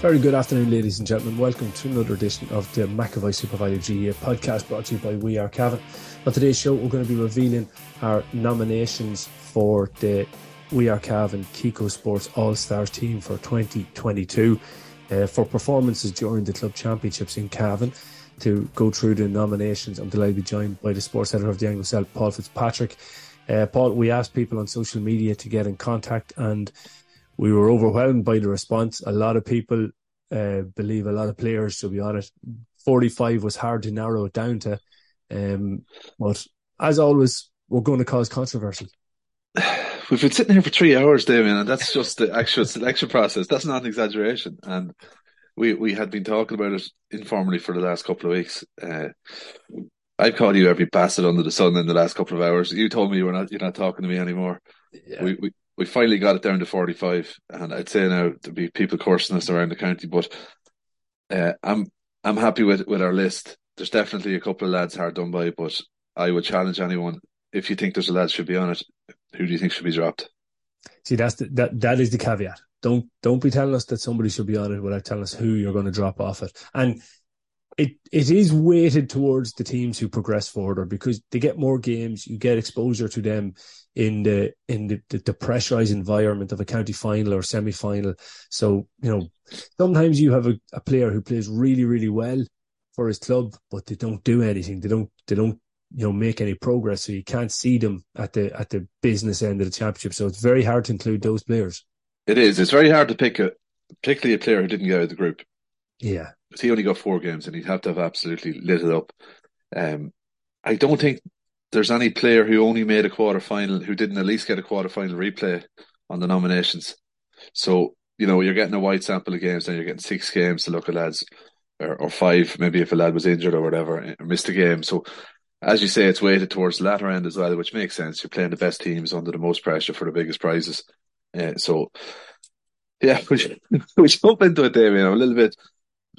Very good afternoon, ladies and gentlemen. Welcome to another edition of the McAvoy SuperValu podcast brought to you by We Are Cavan. On today's show, we're going to be revealing our nominations for the We Are Cavan Kiko Sports All Stars team for 2022 uh, for performances during the club championships in Cavan. To go through the nominations, I'm delighted to be joined by the sports editor of the Anglo-Celt, Paul Fitzpatrick. Uh, Paul, we asked people on social media to get in contact and we were overwhelmed by the response. A lot of people uh, believe a lot of players, to be honest. 45 was hard to narrow it down to. Um, but as always, we're going to cause controversy. We've been sitting here for three hours, Damien, and that's just the actual selection process. That's not an exaggeration. And we, we had been talking about it informally for the last couple of weeks. Uh, I've called you every bastard under the sun in the last couple of hours. You told me you were not you're not talking to me anymore. Yeah. We, we we finally got it down to 45 and I'd say now there'll be people cursing us around the county but uh, I'm I'm happy with with our list. There's definitely a couple of lads hard done by but I would challenge anyone if you think there's a lad should be on it who do you think should be dropped? See that's the, that that is the caveat. Don't don't be telling us that somebody should be on it without telling us who you're going to drop off it. And it it is weighted towards the teams who progress further because they get more games, you get exposure to them in the in the, the, the pressurized environment of a county final or semi final. So you know sometimes you have a, a player who plays really really well for his club, but they don't do anything. They don't they don't you know make any progress, so you can't see them at the at the business end of the championship. So it's very hard to include those players. It is. It's very hard to pick a particularly a player who didn't get out of the group. Yeah. He only got four games and he'd have to have absolutely lit it up. Um, I don't think there's any player who only made a quarter final who didn't at least get a quarter final replay on the nominations. So, you know, you're getting a wide sample of games and you're getting six games to look at lads or, or five, maybe if a lad was injured or whatever, or missed a game. So, as you say, it's weighted towards the latter end as well, which makes sense. You're playing the best teams under the most pressure for the biggest prizes. Uh, so, yeah, we, we jump into it you know, a little bit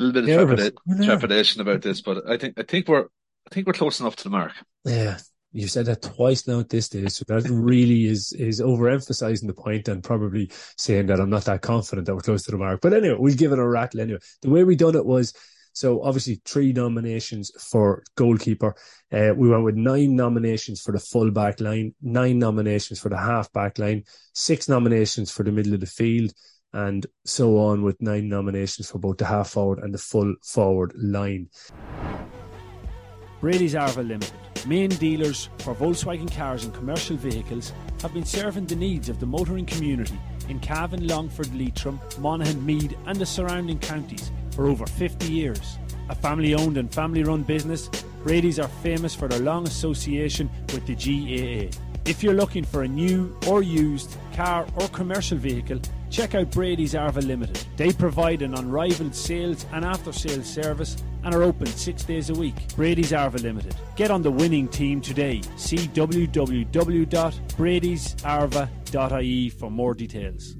little bit of trepida- trepidation about this, but I think I think we're I think we're close enough to the mark. Yeah, you said that twice now at this stage, so that really is is overemphasizing the point and probably saying that I'm not that confident that we're close to the mark. But anyway, we'll give it a rattle anyway. The way we done it was so obviously three nominations for goalkeeper. Uh, we went with nine nominations for the full back line, nine nominations for the half back line, six nominations for the middle of the field, and so on with nine nominations for both the half forward and the full forward line. Brady's Arva Limited, main dealers for Volkswagen cars and commercial vehicles, have been serving the needs of the motoring community in Cavan, Longford, Leitrim, Monaghan, Meath, and the surrounding counties for over 50 years. A family owned and family run business, Brady's are famous for their long association with the GAA. If you're looking for a new or used car or commercial vehicle, check out Brady's Arva Limited. They provide an unrivaled sales and after sales service and are open six days a week. Brady's Arva Limited. Get on the winning team today. See www.bradysarva.ie for more details.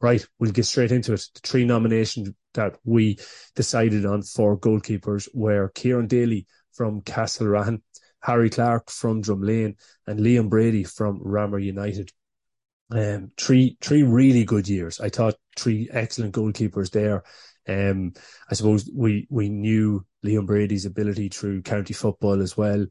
Right, we'll get straight into it. The three nominations that we decided on for goalkeepers were Kieran Daly from Castle Castlerahan, Harry Clark from Drumlane, and Liam Brady from Ramor United. Um, three three really good years. I thought three excellent goalkeepers there. Um, I suppose we we knew Liam Brady's ability through county football as well.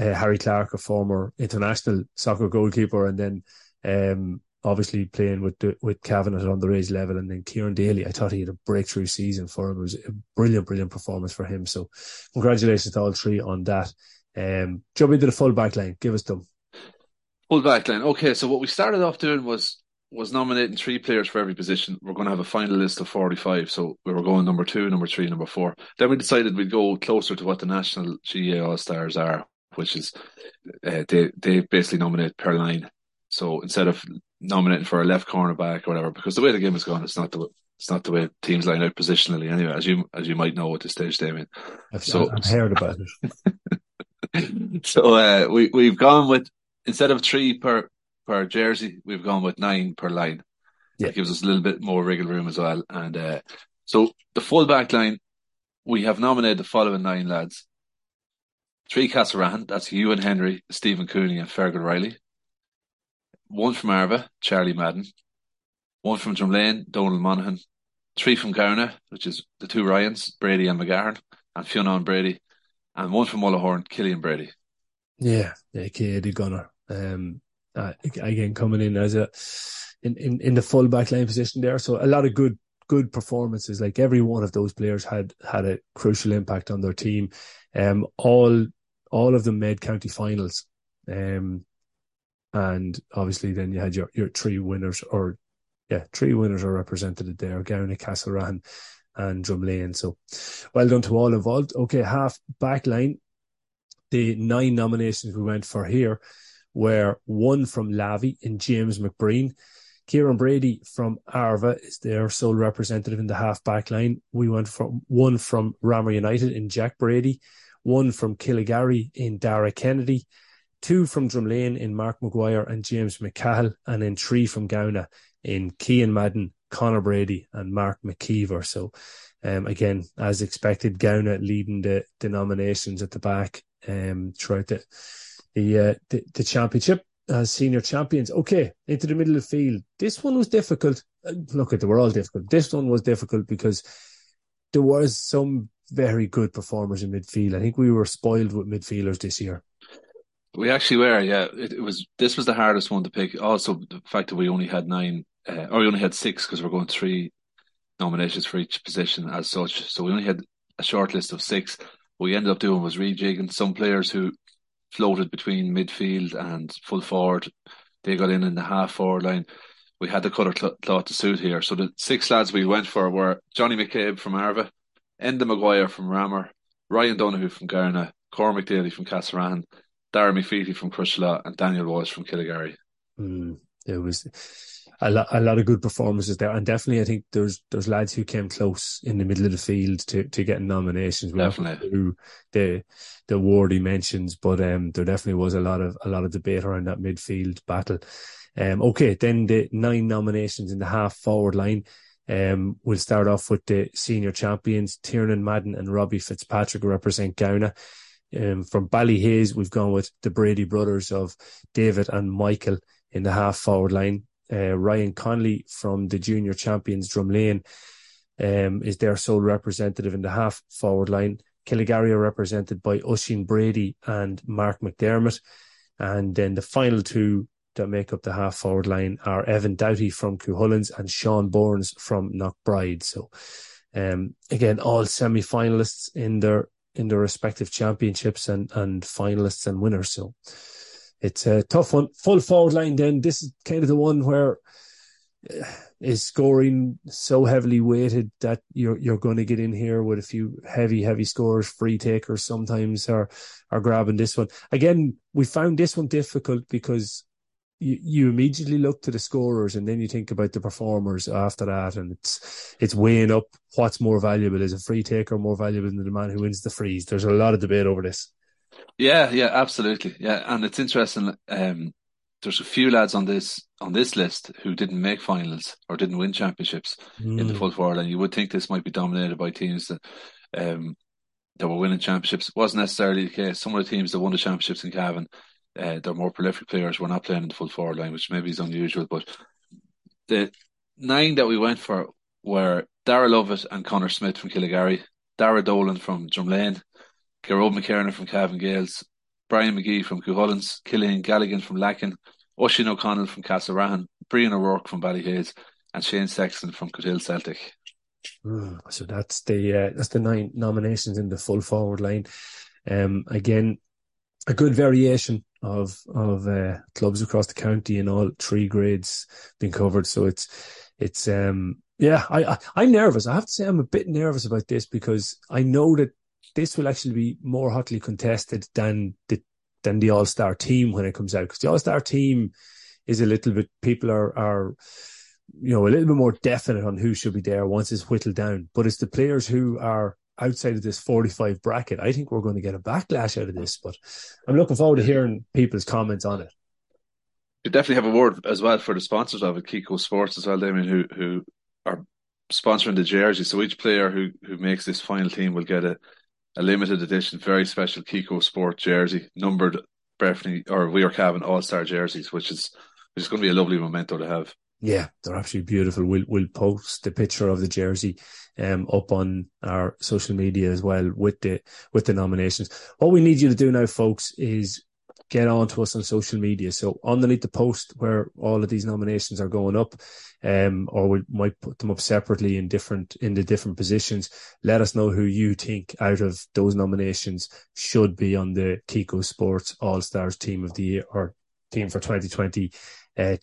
Uh, Harry Clark, a former international soccer goalkeeper, and then um, obviously playing with the, with Cavan at underage level, and then Kieran Daly. I thought he had a breakthrough season for him. It was a brilliant, brilliant performance for him. So, congratulations to all three on that. Um, jump into the full back line. Give us them. Full back line. Okay, so what we started off doing was was nominating three players for every position. We're going to have a final list of 45. So we were going number two, number three, number four. Then we decided we'd go closer to what the national GAA All Stars are, which is uh, they, they basically nominate per line. So instead of nominating for a left cornerback or whatever, because the way the game is going, it's not the it's not the way teams line out positionally anyway, as you as you might know at this stage, Damien. I've, so, I've heard about it. so uh, we we've gone with instead of three per per jersey, we've gone with nine per line. Yeah. That gives us a little bit more wriggle room as well. And uh, so the full back line, we have nominated the following nine lads. Three Castlerahan, that's Ewan Henry, Stephen Cooney, and Fergal Riley. One from Arva, Charlie Madden. One from Drumlane, Donald Monaghan. Three from Gowna, which is the two Ryans, Brady and McGahern, and Fionnan Brady. And one from Mullahoran, Killian Brady. Yeah, yeah, Eddie Gunner. Um, uh, again, coming in as a in, in, in the full back line position there. So a lot of good good performances. Like every one of those players had had a crucial impact on their team. Um, all all of them made county finals. Um, and obviously then you had your, your three winners or yeah, three winners are represented there, Gowna, Castlerahan and Drumlane. So well done to all involved. Okay, half back line. The nine nominations we went for here were one from Lavey in James McBreen. Kieran Brady from Arva is their sole representative in the half back line. We went from one from Ramor United in Jack Brady, one from Killygarry in Dara Kennedy, two from Drumlane in Mark Maguire and James McCahill, and then three from Gowna in Kean Madden, Connor Brady, and Mark McKeever. So, um, again, as expected, Gowna leading the, the nominations at the back um, throughout the the, uh, the, the championship as senior champions. Okay, into the middle of the field. This one was difficult. Uh, look, at they were all difficult. This one was difficult because there was some very good performers in midfield. I think we were spoiled with midfielders this year. We actually were, yeah. It, it, was this was the hardest one to pick. Also, the fact that we only had nine, uh, or we only had six because we're going three nominations for each position as such. So we only had a short list of six. What we ended up doing was rejigging some players who floated between midfield and full forward. They got in in the half forward line. We had the colour cl- cloth to suit here. So the six lads we went for were Johnny McCabe from Arva, Enda Maguire from Ramor, Ryan Donoghue from Gowna, Cormac Daly from Castlerahan, Darren McVeety from Crosserlough, and Daniel Walsh from Killygarry. Mm, it was a lot, a lot of good performances there, and definitely I think there's there's lads who came close in the middle of the field to to getting nominations. Definitely through the the award he mentions, but um, there definitely was a lot of a lot of debate around that midfield battle. Um, okay, then the nine nominations in the half forward line. Um, we'll start off with the senior champions, Tiernan Madden and Robbie Fitzpatrick represent Gowna. Um, from Ballyhaise, we've gone with the Brady brothers of David and Michael in the half forward line uh, Ryan Conley from the junior champions Drumlane um, is their sole representative in the half forward line. Killygarry are represented by Oisin Brady and Mark McDermott. And then the final two that make up the half forward line are Evan Doughty from Cuchulains and Sean Burns from Knockbride. So um, again, all semi finalists in their in their respective championships and, and finalists and winners. So it's a tough one. Full forward line, then this is kind of the one where uh, is scoring so heavily weighted that you're you're going to get in here with a few heavy heavy scores. Free takers sometimes are are grabbing this one. Again, we found this one difficult because you, you immediately look to the scorers and then you think about the performers after that, and it's it's weighing up what's more valuable. Is a free taker more valuable than the man who wins the freeze? There's a lot of debate over this. Yeah, yeah, absolutely. Yeah, and it's interesting. Um, there's a few lads on this on this list who didn't make finals or didn't win championships mm. in the hmm. full forward, and you would think this might be dominated by teams that um, that were winning championships. It wasn't necessarily the case. Some of the teams that won the championships in Cavan, uh, they're more prolific players. Were not playing in the full forward line, which maybe is unusual. But the nine that we went for were Dara Lovett and Connor Smith from Killygarry, Dara Dolan from Drumlane, Gearóid McKiernan from Cavan Gaels, Brian McGee from Cuchulains, Killian Galligan from Lacken, Oisin O'Connell from Castlerahan, Brian O'Rourke from Ballyhaise, and Shane Sexton from Cootehill Celtic. Mm, so that's the uh, that's the nine nominations in the full forward line. Um, again, a good variation of of uh, clubs across the county in all three grades being covered. So it's it's um yeah, I, I am nervous. I have to say I'm a bit nervous about this because I know that this will actually be more hotly contested than the than the All Star team when it comes out because the All Star team is a little bit people are are you know a little bit more definite on who should be there once it's whittled down. But it's the players who are outside of this 45 bracket. I think we're going to get a backlash out of this, but I'm looking forward to hearing people's comments on it. You definitely have a word as well for the sponsors of it, Kiko Sports as well, Damien, who who are sponsoring the jersey. So each player who who makes this final team will get a, a limited edition, very special Kiko Sport jersey, numbered Breffni or We Are Cavan All Star jerseys, which is which is going to be a lovely memento to have. Yeah, they're absolutely beautiful. We'll we'll post the picture of the jersey um up on our social media as well with the with the nominations. What we need you to do now, folks, is get on to us on social media. So underneath the post where all of these nominations are going up, um, or we might put them up separately in different in the different positions. Let us know who you think out of those nominations should be on the Kiko Sports All Stars Team of the Year or Team for 2022. Uh,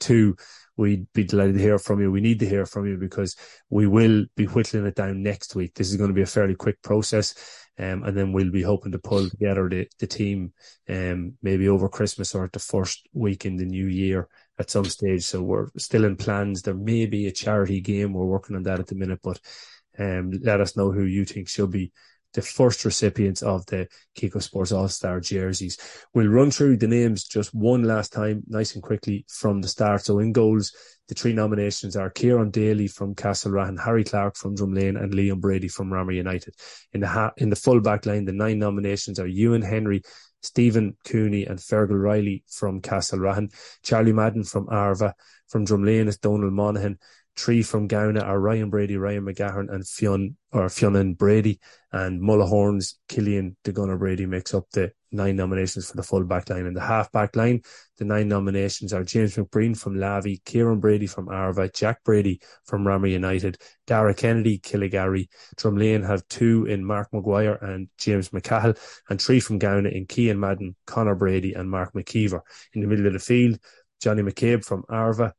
we'd be delighted to hear from you. We need to hear from you because we will be whittling it down next week. This is going to be a fairly quick process. Um, and then we'll be hoping to pull together the, the team um, maybe over Christmas or at the first week in the new year at some stage. So we're still in plans. There may be a charity game. We're working on that at the minute, but um, let us know who you think should be the first recipients of the Kiko Sports All Star jerseys. We'll run through the names just one last time, nice and quickly from the start. So in goals, the three nominations are Kieran Daly from Castlerahan, Harry Clark from Drumlane, and Liam Brady from Ramor United. In the ha- in the full back line, the nine nominations are Ewan Henry, Stephen Cooney, and Fergal Riley from Castlerahan, Charlie Madden from Arva, from Drumlane is Donald Monaghan, Three from Gowna are Ryan Brady, Ryan McGahern, and Fionn or Fionnan Brady. And Mullahoran's Killian de Gunner Brady makes up the nine nominations for the full back line. And the half back line, the nine nominations are James McBreen from Lavey, Kieran Brady from Arva, Jack Brady from Ramor United, Dara Kennedy, Killygarry. Drumlane have two in Mark McGuire and James McCahill, and three from Gowna in Kean Madden, Connor Brady, and Mark McKeever. In the middle of the field, Johnny McCabe from Arva,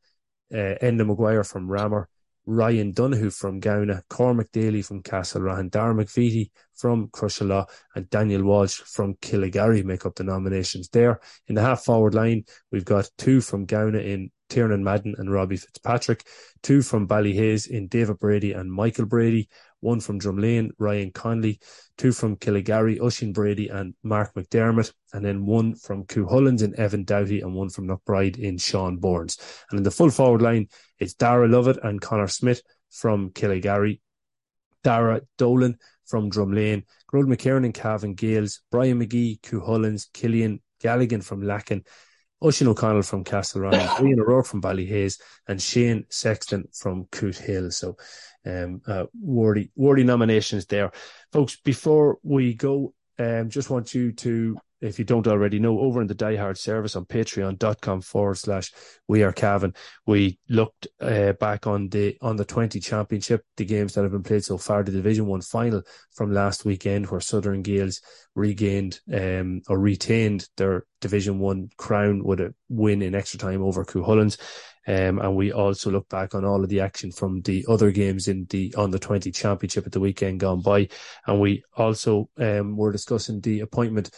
uh, Enda Maguire from Ramor, Ryan Donoghue from Gowna, Cormac Daly from Castlerahan, Dara McVeety from Crosserlough, and Daniel Walsh from Killygarry make up the nominations there. In the half forward line, we've got two from Gowna in Tiernan Madden and Robbie Fitzpatrick, two from Ballyhaise in David Brady and Michael Brady, one from Drumlane, Ryan Conley, two from Killygarry, Oisin Brady and Mark McDermott, and then one from Cuchulains in Evan Doughty and one from Knockbride in Sean Burns. And in the full forward line, it's Dara Lovett and Connor Smith from Killygarry, Dara Dolan from Drumlane, Gearóid McKiernan and Cavan Gaels, Brian McGee, Cuchulains, Killian Galligan from Lacken, Oisin O'Connell from Castlerahan, Ian O'Rourke from Ballyhaise, and Shane Sexton from Cootehill. So um, uh, worthy, worthy nominations there. Folks, before we go, um, just want you to, if you don't already know, over in the Die Hard service on patreon.com forward slash we are Cavan, we looked uh, back on the on the 20 championship, the games that have been played so far, the Division 1 final from last weekend where Southern Gales regained um, or retained their Division 1 crown with a win in extra time over Cuchulains. Um, and we also look back on all of the action from the other games in the on the 20 championship at the weekend gone by. And we also um, were discussing the appointment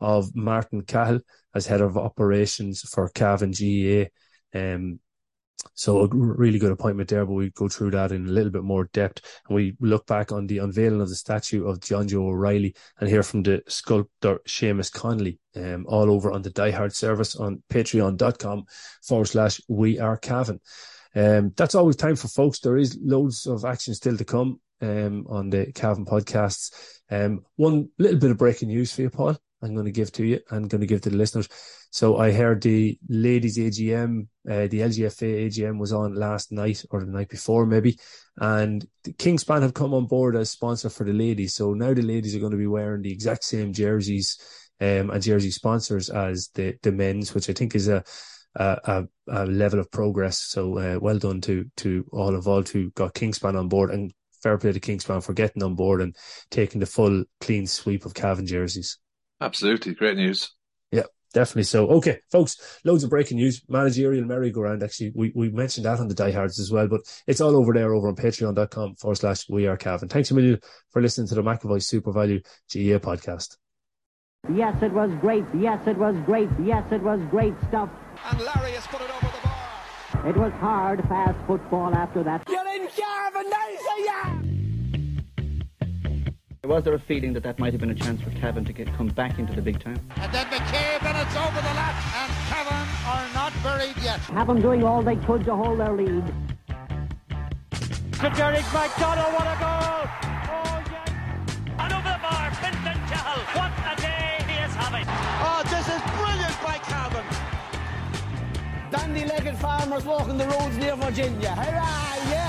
of Martin Cahill as head of operations for Cavan GAA. Um, so a really good appointment there, but we go through that in a little bit more depth. And we look back on the unveiling of the statue of John Joe O'Reilly and hear from the sculptor Seamus Connolly, um, all over on the Die Hard service on patreon.com forward slash we are Cavan. Um, that's always time for folks. There is loads of action still to come um, on the Cavan podcasts. Um, one little bit of breaking news for you, Paul. I'm going to give to you. I'm going to give to the listeners. So I heard the ladies AGM, uh, the LGFA AGM was on last night or the night before maybe, and Kingspan have come on board as sponsor for the ladies. So now the ladies are going to be wearing the exact same jerseys um, and jersey sponsors as the the men's, which I think is a a, a level of progress. So uh, well done to to all involved who got Kingspan on board, and fair play to Kingspan for getting on board and taking the full clean sweep of Cavan jerseys. Absolutely, great news. Yeah, definitely so. Okay, folks, loads of breaking news. Managerial merry-go-round. Actually, we, we mentioned that on the diehards as well, but it's all over there over on patreon.com forward slash we are Cavan. Thanks a million for listening to the McAvoy SuperValu GA podcast. Yes, it was great. Yes, it was great. Yes, it was great stuff. And Larry has put it over the bar. It was hard, fast football after that. You're in Cavan, yeah! Was there a feeling that that might have been a chance for Cavan to get come back into the big time? And then McCabe and it's over the lap and Cavan are not buried yet. Have them doing all they could to hold their lead. To Derek McDonald, what a goal! Oh, yes! And over the bar, Fintan Cahill. What a day he is having. Oh, this is brilliant by Cavan. Dandy-legged farmers walking the roads near Virginia. Hurrah, hurrah, yeah.